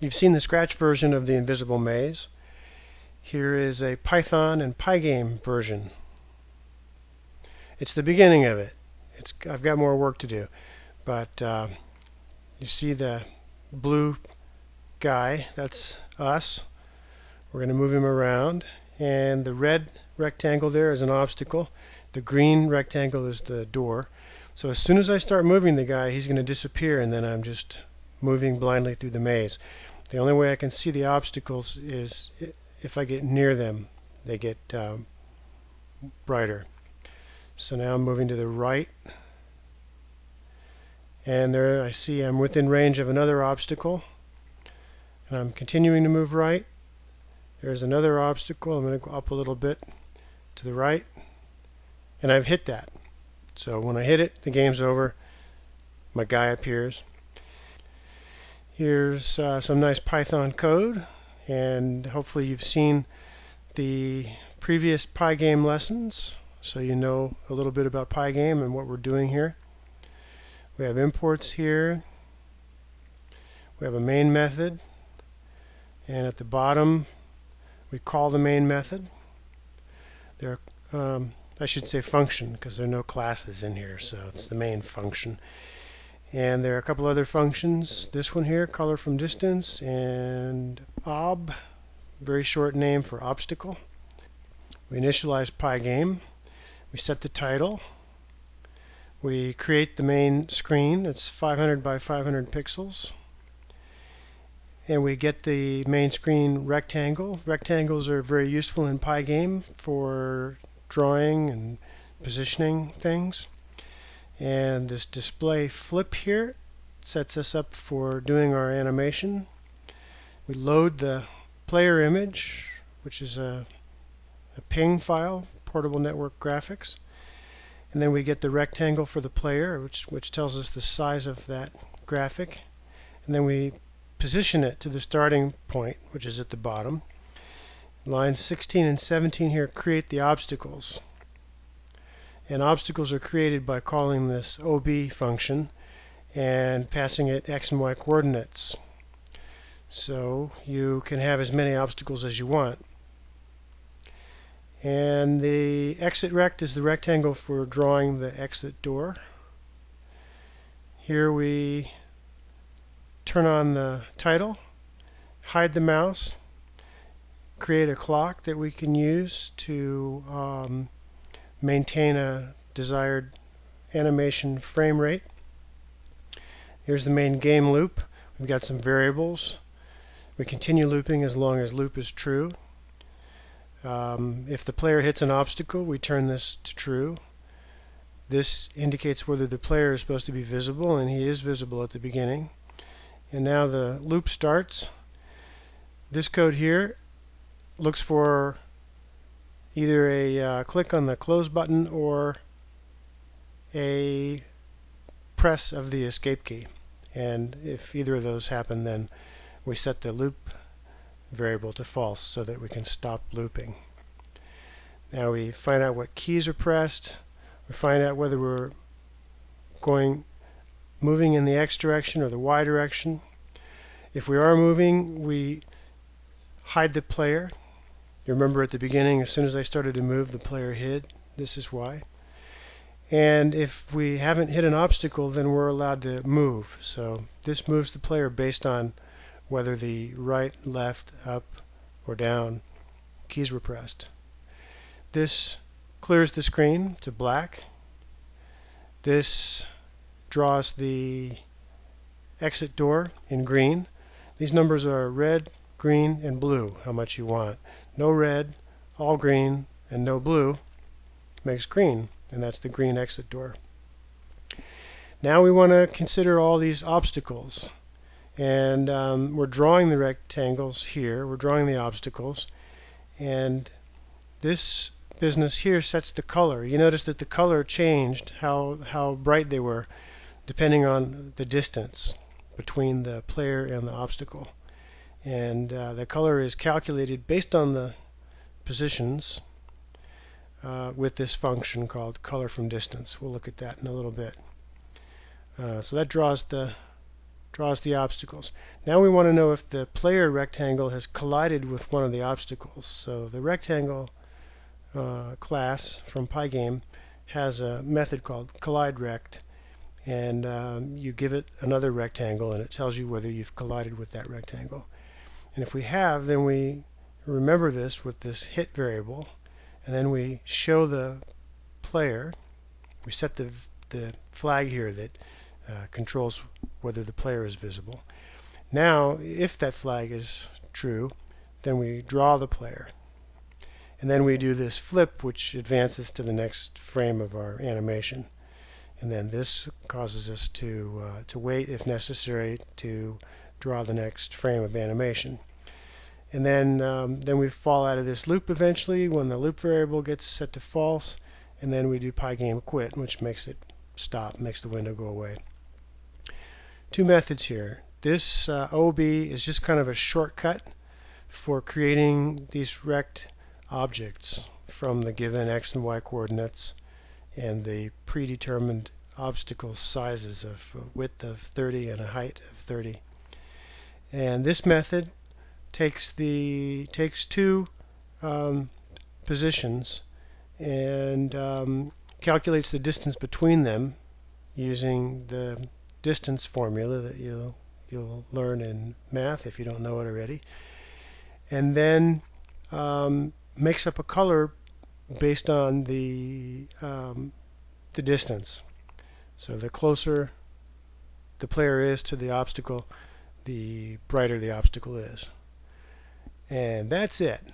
You've seen the Scratch version of the Invisible Maze. Here is a Python and Pygame version. It's the beginning of it. It's I've got more work to do, but uh, you see the blue guy. That's us. We're going to move him around, and the red rectangle there is an obstacle. The green rectangle is the door. So as soon as I start moving the guy, he's going to disappear, and then I'm just moving blindly through the maze. The only way I can see the obstacles is if I get near them. They get um, brighter. So now I'm moving to the right. And there I see I'm within range of another obstacle. And I'm continuing to move right. There's another obstacle. I'm going to go up a little bit to the right. And I've hit that. So when I hit it, the game's over. My guy appears. Here's uh, some nice Python code. And hopefully you've seen the previous Pygame lessons so you know a little bit about Pygame and what we're doing here. We have imports here. We have a main method. And at the bottom, we call the main method. There, um, I should say function because there are no classes in here, so it's the main function. And there are a couple other functions. This one here, color from distance, and ob, very short name for obstacle. We initialize Pygame. We set the title. We create the main screen. It's 500 by 500 pixels. And we get the main screen rectangle. Rectangles are very useful in Pygame for drawing and positioning things. And this display flip here sets us up for doing our animation. We load the player image, which is a, a ping file portable network graphics. And then we get the rectangle for the player, which, which tells us the size of that graphic. And then we position it to the starting point, which is at the bottom. Lines 16 and 17 here create the obstacles. And obstacles are created by calling this OB function and passing it x and y coordinates. So you can have as many obstacles as you want. And the exit rect is the rectangle for drawing the exit door. Here we turn on the title, hide the mouse, create a clock that we can use to um, maintain a desired animation frame rate. Here's the main game loop. We've got some variables. We continue looping as long as loop is true. Um, if the player hits an obstacle, we turn this to true. This indicates whether the player is supposed to be visible, and he is visible at the beginning. And now the loop starts. This code here looks for either a uh, click on the close button or a press of the escape key. And if either of those happen, then we set the loop variable to false so that we can stop looping. Now we find out what keys are pressed. We find out whether we're going moving in the x direction or the y direction. If we are moving, we hide the player. You remember at the beginning, as soon as I started to move, the player hid. This is why. And if we haven't hit an obstacle, then we're allowed to move. So this moves the player based on whether the right, left, up, or down keys were pressed. This clears the screen to black. This draws the exit door in green. These numbers are red, green, and blue, how much you want. No red, all green, and no blue makes green, and that's the green exit door. Now we want to consider all these obstacles. And um, we're drawing the rectangles here. We're drawing the obstacles. And this business here sets the color. You notice that the color changed, how, how bright they were, depending on the distance between the player and the obstacle. And uh, the color is calculated based on the positions uh, with this function called color from distance. We'll look at that in a little bit. Uh, so that draws the draws the obstacles. Now we want to know if the player rectangle has collided with one of the obstacles. So the rectangle uh, class from Pygame has a method called collideRect and um, you give it another rectangle and it tells you whether you've collided with that rectangle. And if we have, then we remember this with this hit variable and then we show the player, we set the, the flag here that uh, controls whether the player is visible. Now, if that flag is true, then we draw the player. And then we do this flip, which advances to the next frame of our animation. And then this causes us to, uh, to wait, if necessary, to draw the next frame of animation. And then, um, then we fall out of this loop eventually when the loop variable gets set to false. And then we do pygame quit, which makes it stop, makes the window go away. Two methods here. This uh, OB is just kind of a shortcut for creating these rect objects from the given x and y coordinates and the predetermined obstacle sizes of width of 30 and a height of 30. And this method takes the takes two um, positions and um, calculates the distance between them using the distance formula that you'll you'll learn in math if you don't know it already and then um, makes up a color based on the um, the distance. So the closer the player is to the obstacle, the brighter the obstacle is. And that's it.